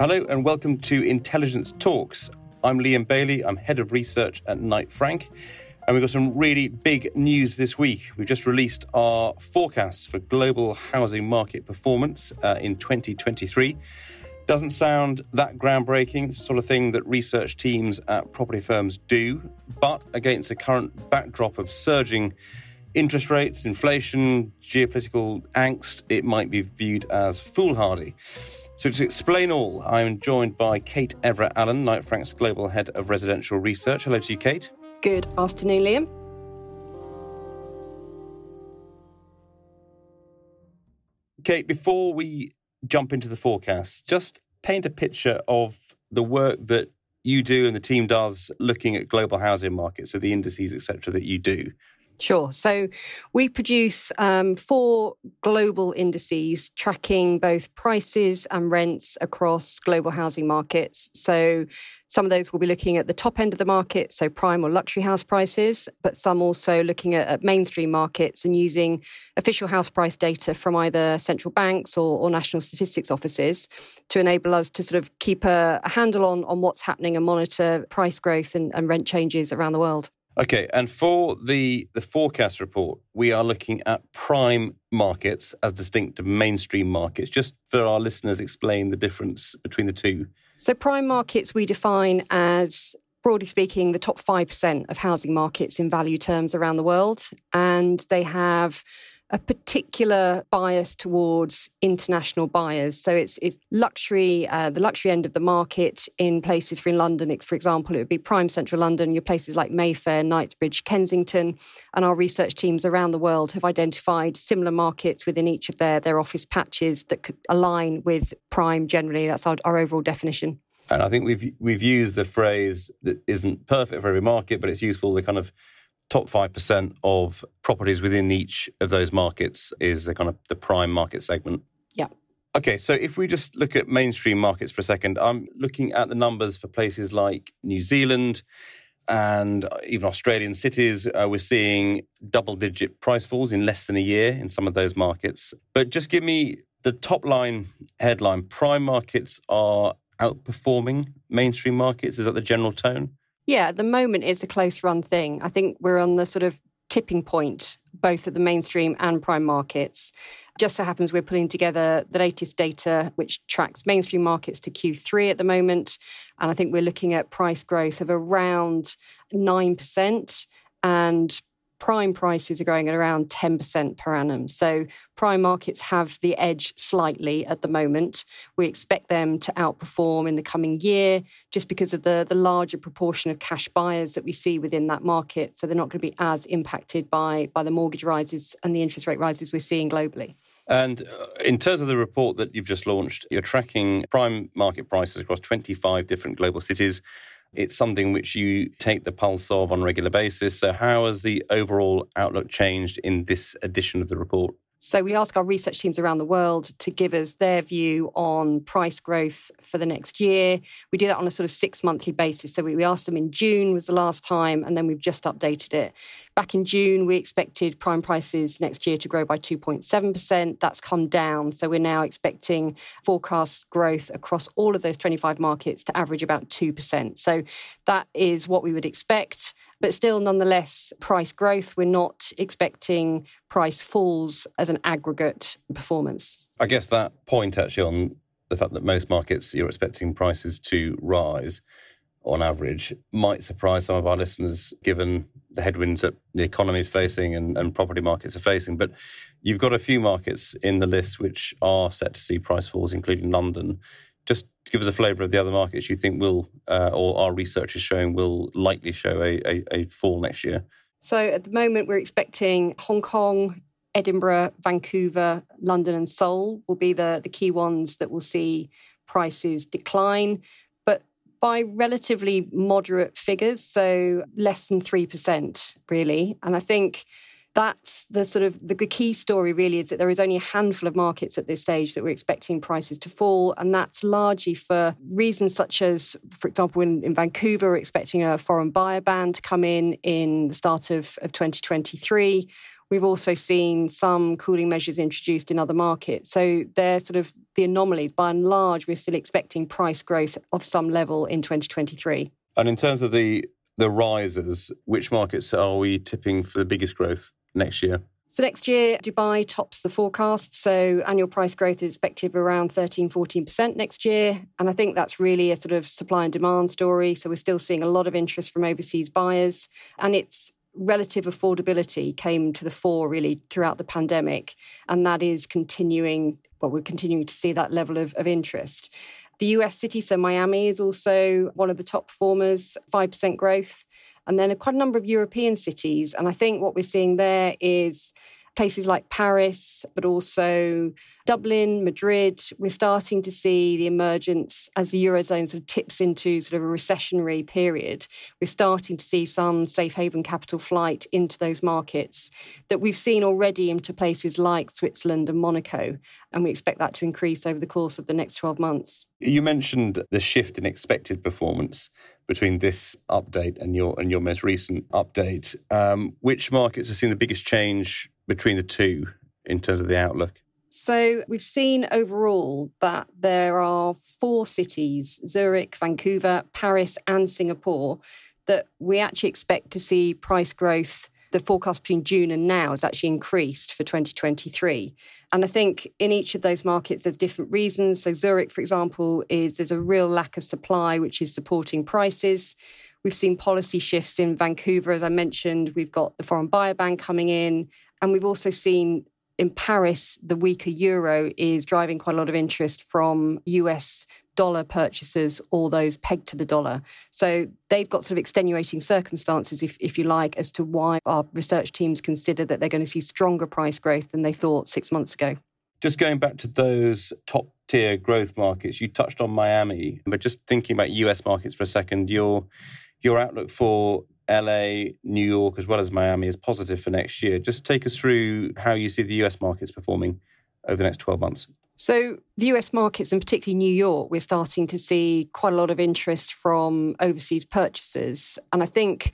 Hello and welcome to Intelligence Talks. I'm Liam Bailey, I'm head of research at Knight Frank, and we've got some really big news this week. We've just released our forecasts for global housing market performance uh, in 2023. Doesn't sound that groundbreaking. It's the sort of thing that research teams at property firms do, but against the current backdrop of surging interest rates, inflation, geopolitical angst, it might be viewed as foolhardy. So, to explain all, I'm joined by Kate Everett Allen, Knight Frank's Global Head of Residential Research. Hello to you, Kate. Good afternoon, Liam. Kate, before we jump into the forecast, just paint a picture of the work that you do and the team does looking at global housing markets, so the indices, etc., that you do. Sure. So we produce um, four global indices tracking both prices and rents across global housing markets. So some of those will be looking at the top end of the market, so prime or luxury house prices, but some also looking at, at mainstream markets and using official house price data from either central banks or, or national statistics offices to enable us to sort of keep a, a handle on, on what's happening and monitor price growth and, and rent changes around the world. Okay, and for the the forecast report, we are looking at prime markets as distinct to mainstream markets. Just for our listeners, explain the difference between the two. So, prime markets we define as broadly speaking, the top 5% of housing markets in value terms around the world. And they have a particular bias towards international buyers. So it's, it's luxury, uh, the luxury end of the market in places for in London, for example, it would be prime central London, your places like Mayfair, Knightsbridge, Kensington. And our research teams around the world have identified similar markets within each of their, their office patches that could align with prime generally. That's our, our overall definition. And I think we've we've used the phrase that isn't perfect for every market, but it's useful to kind of top 5% of properties within each of those markets is the kind of the prime market segment. Yeah. Okay, so if we just look at mainstream markets for a second, I'm looking at the numbers for places like New Zealand and even Australian cities. Uh, we're seeing double digit price falls in less than a year in some of those markets. But just give me the top line headline prime markets are outperforming mainstream markets. Is that the general tone? Yeah, at the moment it's a close run thing. I think we're on the sort of tipping point, both at the mainstream and prime markets. Just so happens we're putting together the latest data which tracks mainstream markets to Q3 at the moment. And I think we're looking at price growth of around 9%. And prime prices are growing at around 10% per annum. So prime markets have the edge slightly at the moment. We expect them to outperform in the coming year just because of the, the larger proportion of cash buyers that we see within that market. So they're not going to be as impacted by, by the mortgage rises and the interest rate rises we're seeing globally. And uh, in terms of the report that you've just launched, you're tracking prime market prices across 25 different global cities. It's something which you take the pulse of on a regular basis. So, how has the overall outlook changed in this edition of the report? So we ask our research teams around the world to give us their view on price growth for the next year. We do that on a sort of six monthly basis. So we, we asked them in June was the last time, and then we've just updated it. Back in June, we expected prime prices next year to grow by 2.7%. That's come down. So we're now expecting forecast growth across all of those 25 markets to average about 2%. So that is what we would expect but still, nonetheless, price growth. We're not expecting price falls as an aggregate performance. I guess that point actually on the fact that most markets you're expecting prices to rise on average might surprise some of our listeners given the headwinds that the economy is facing and, and property markets are facing. But you've got a few markets in the list which are set to see price falls, including London. Just give us a flavour of the other markets you think will, uh, or our research is showing will likely show a, a, a fall next year. So at the moment, we're expecting Hong Kong, Edinburgh, Vancouver, London, and Seoul will be the, the key ones that will see prices decline, by relatively moderate figures, so less than 3%, really. And I think that's the sort of the, the, key story really is that there is only a handful of markets at this stage that we're expecting prices to fall and that's largely for reasons such as for example in, in vancouver we're expecting a foreign buyer ban to come in in the start of, of 2023 We've also seen some cooling measures introduced in other markets. So they're sort of the anomalies. By and large, we're still expecting price growth of some level in 2023. And in terms of the the risers, which markets are we tipping for the biggest growth next year? So next year, Dubai tops the forecast. So annual price growth is expected of around 13, 14% next year. And I think that's really a sort of supply and demand story. So we're still seeing a lot of interest from overseas buyers. And it's relative affordability came to the fore really throughout the pandemic. And that is continuing, well, we're continuing to see that level of, of interest. The US city, so Miami, is also one of the top performers, 5% growth and then quite a number of European cities. And I think what we're seeing there is places like Paris, but also Dublin, Madrid, we're starting to see the emergence as the Eurozone sort of tips into sort of a recessionary period. We're starting to see some safe haven capital flight into those markets that we've seen already into places like Switzerland and Monaco. And we expect that to increase over the course of the next 12 months. You mentioned the shift in expected performance between this update and your and your most recent update. Um, which markets have seen the biggest change between the two in terms of the outlook? So we've seen overall that there are four cities Zurich, Vancouver, Paris, and Singapore that we actually expect to see price growth. The forecast between June and now has actually increased for 2023. And I think in each of those markets, there's different reasons. So, Zurich, for example, is there's a real lack of supply, which is supporting prices. We've seen policy shifts in Vancouver, as I mentioned. We've got the foreign buyer ban coming in. And we've also seen in Paris, the weaker euro is driving quite a lot of interest from US dollar purchasers or those pegged to the dollar. So they've got sort of extenuating circumstances, if, if you like, as to why our research teams consider that they're going to see stronger price growth than they thought six months ago. Just going back to those top tier growth markets, you touched on Miami, but just thinking about US markets for a second, your your outlook for LA, New York, as well as Miami is positive for next year. Just take us through how you see the US markets performing over the next 12 months. So, the US markets, and particularly New York, we're starting to see quite a lot of interest from overseas purchasers. And I think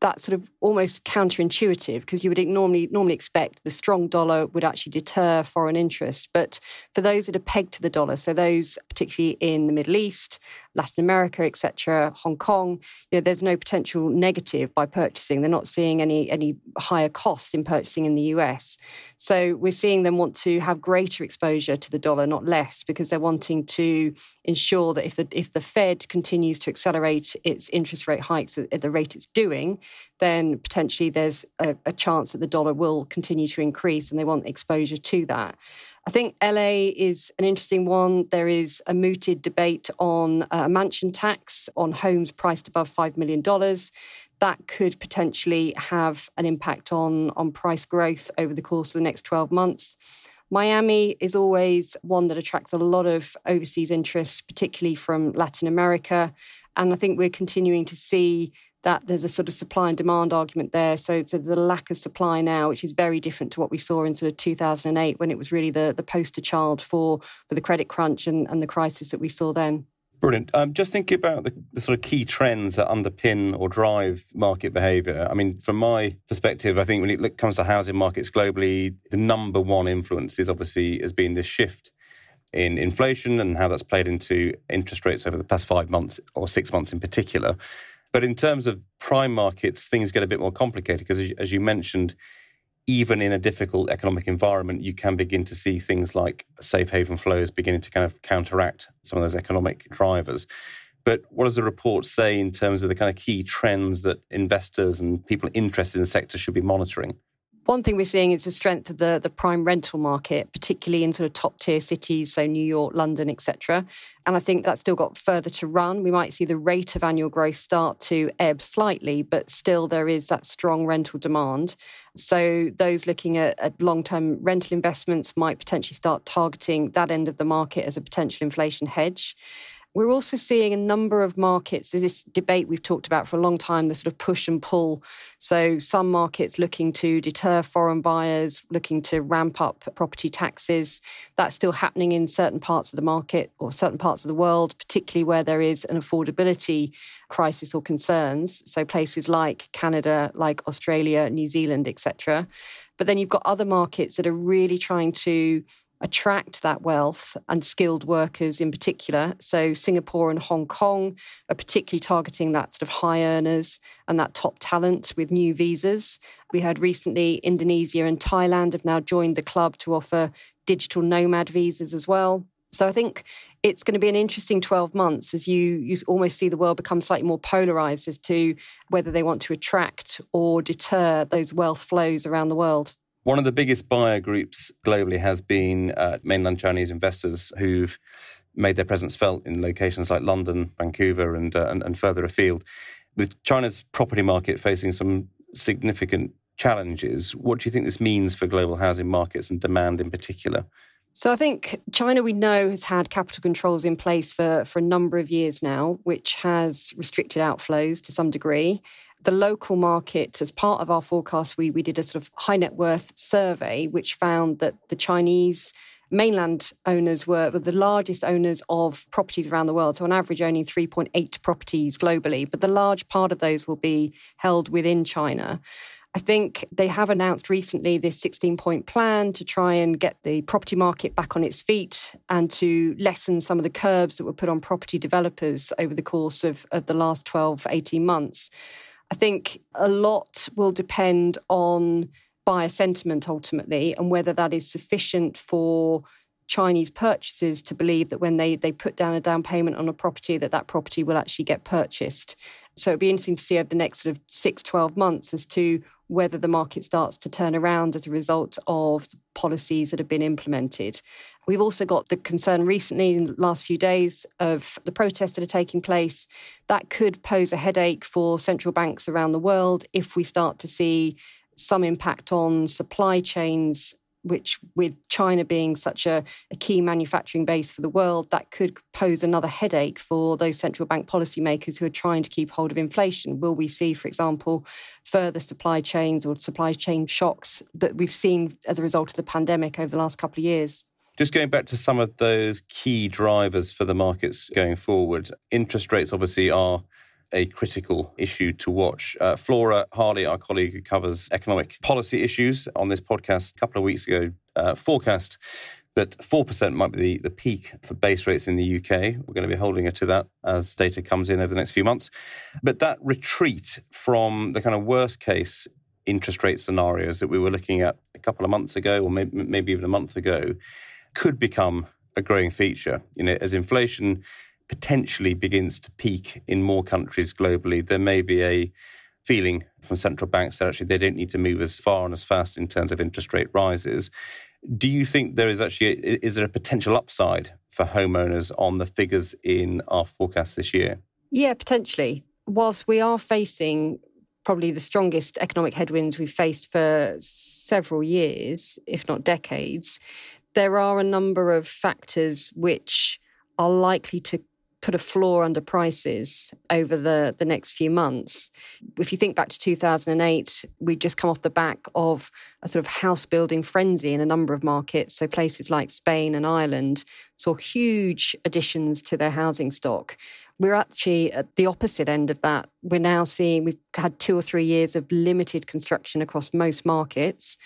that's sort of almost counterintuitive because you would normally normally expect the strong dollar would actually deter foreign interest. But for those that are pegged to the dollar, so those particularly in the Middle East, Latin America, etc., Hong Kong, you know, there's no potential negative by purchasing. They're not seeing any any higher cost in purchasing in the US. So we're seeing them want to have greater exposure to the dollar, not less, because they're wanting to ensure that if the if the Fed continues to accelerate its interest rate hikes at the rate it's doing, then potentially there's a, a chance that the dollar will continue to increase, and they want exposure to that. I think LA is an interesting one. There is a mooted debate on uh, a mansion tax on homes priced above $5 million. That could potentially have an impact on, on price growth over the course of the next 12 months. Miami is always one that attracts a lot of overseas interest, particularly from Latin America. And I think we're continuing to see that there's a sort of supply and demand argument there. So, so, there's a lack of supply now, which is very different to what we saw in sort of 2008 when it was really the, the poster child for, for the credit crunch and, and the crisis that we saw then. Brilliant. Um, just thinking about the, the, sort of key trends that underpin or drive market behaviour. I mean, from my perspective, I think when it comes to housing markets globally, the number one influence is obviously has been this shift in inflation and how that's played into interest rates over the past five months or six months in particular. But in terms of prime markets, things get a bit more complicated because, as you mentioned, even in a difficult economic environment, you can begin to see things like safe haven flows beginning to kind of counteract some of those economic drivers. But what does the report say in terms of the kind of key trends that investors and people interested in the sector should be monitoring? One thing we're seeing is the strength of the, the prime rental market, particularly in sort of top tier cities, so New York, London, etc. And I think that's still got further to run. We might see the rate of annual growth start to ebb slightly, but still there is that strong rental demand. So those looking at, at long term rental investments might potentially start targeting that end of the market as a potential inflation hedge. We're also seeing a number of markets. There's this debate we've talked about for a long time, the sort of push and pull. So, some markets looking to deter foreign buyers, looking to ramp up property taxes. That's still happening in certain parts of the market or certain parts of the world, particularly where there is an affordability crisis or concerns. So, places like Canada, like Australia, New Zealand, etc. But then you've got other markets that are really trying to attract that wealth and skilled workers in particular. So Singapore and Hong Kong are particularly targeting that sort of high earners and that top talent with new visas. We heard recently Indonesia and Thailand have now joined the club to offer digital nomad visas as well. So I think it's going to be an interesting 12 months as you, you almost see the world become slightly more polarized as to whether they want to attract or deter those wealth flows around the world. One of the biggest buyer groups globally has been uh, mainland Chinese investors who've made their presence felt in locations like London, Vancouver, and, uh, and, and further afield. With China's property market facing some significant challenges, what do you think this means for global housing markets and demand in particular? So I think China, we know, has had capital controls in place for, for a number of years now, which has restricted outflows to some degree the local market, as part of our forecast, we, we did a sort of high net worth survey, which found that the Chinese mainland owners were, were the largest owners of properties around the world. So, on average, owning 3.8 properties globally, but the large part of those will be held within China. I think they have announced recently this 16 point plan to try and get the property market back on its feet and to lessen some of the curbs that were put on property developers over the course of, of the last 12, 18 months. I think a lot will depend on buyer sentiment ultimately and whether that is sufficient for Chinese purchasers to believe that when they, they put down a down payment on a property, that that property will actually get purchased. So it'd be interesting to see over the next sort of six, 12 months as to whether the market starts to turn around as a result of policies that have been implemented. We've also got the concern recently in the last few days of the protests that are taking place. That could pose a headache for central banks around the world if we start to see some impact on supply chains which with China being such a, a, key manufacturing base for the world, that could pose another headache for those central bank policymakers who are trying to keep hold of inflation. Will we see, for example, further supply chains or supply chain shocks that we've seen as a result of the pandemic over the last couple of years? Just going back to some of those key drivers for the markets going forward, interest rates obviously are a critical issue to watch. Uh, Flora Harley, our colleague who covers economic policy issues on this podcast a couple of weeks ago, uh, forecast that 4% might be the, the peak for base rates in the UK. We're going to be holding her to that as data comes in over the next few months. But that retreat from the kind of worst case interest rate scenarios that we were looking at a couple of months ago, or maybe, maybe even a month ago, could become a growing feature. You know, as inflation potentially begins to peak in more countries globally, there may be a feeling from central banks that actually they don't need to move as far and as fast in terms of interest rate rises. Do you think there is actually is there a potential upside for homeowners on the figures in our forecast this year? Yeah, potentially. Whilst we are facing probably the strongest economic headwinds we've faced for several years, if not decades, there are a number of factors which are likely to put a floor under prices over the, the next few months. If you think back to 2008, we'd just come off the back of a sort of house building frenzy in a number of markets. So places like Spain and Ireland saw huge additions to their housing stock. We're actually at the opposite end of that. We're now seeing we've had two or three years of limited construction across most markets.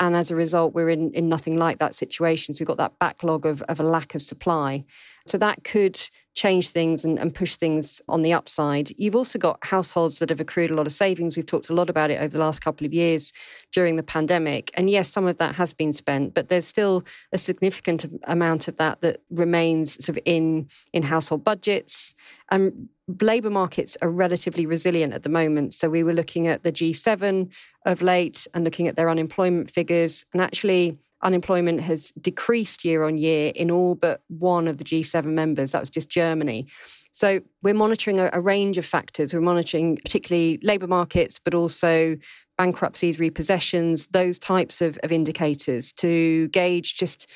And as a result, we're in, in nothing like that situation. So we've got that backlog of, of a lack of supply. So that could change things and, and, push things on the upside. You've also got households that have accrued a lot of savings. We've talked a lot about it over the last couple of years during the pandemic. And yes, some of that has been spent, but there's still a significant amount of that that remains sort of in, in household budgets. And labour markets are relatively resilient at the moment. So we were looking at the G7 of late and looking at their unemployment figures. And actually, unemployment has decreased year on year in all but one of the G7 members. That was just Germany. So we're monitoring a, a range of factors. We're monitoring particularly labour markets, but also bankruptcies, repossessions, those types of, of indicators to gauge just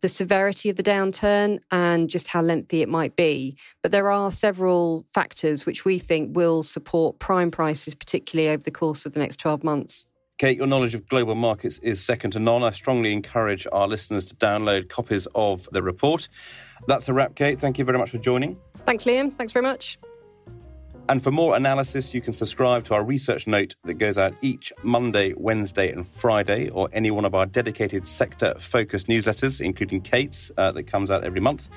the severity of the downturn and just how lengthy it might be. But there are several factors which we think will support prime prices, particularly over the course of the next 12 months. Kate, your knowledge of global markets is second to none. I strongly encourage our listeners to download copies of the report. That's a wrap, Kate. Thank you very much for joining. Thanks, Liam. Thanks very much. And for more analysis, you can subscribe to our research note that goes out each Monday, Wednesday, and Friday, or any one of our dedicated sector focused newsletters, including Kate's, uh, that comes out every month.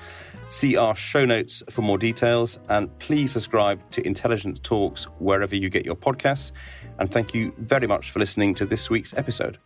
See our show notes for more details, and please subscribe to Intelligence Talks wherever you get your podcasts. And thank you very much for listening to this week's episode.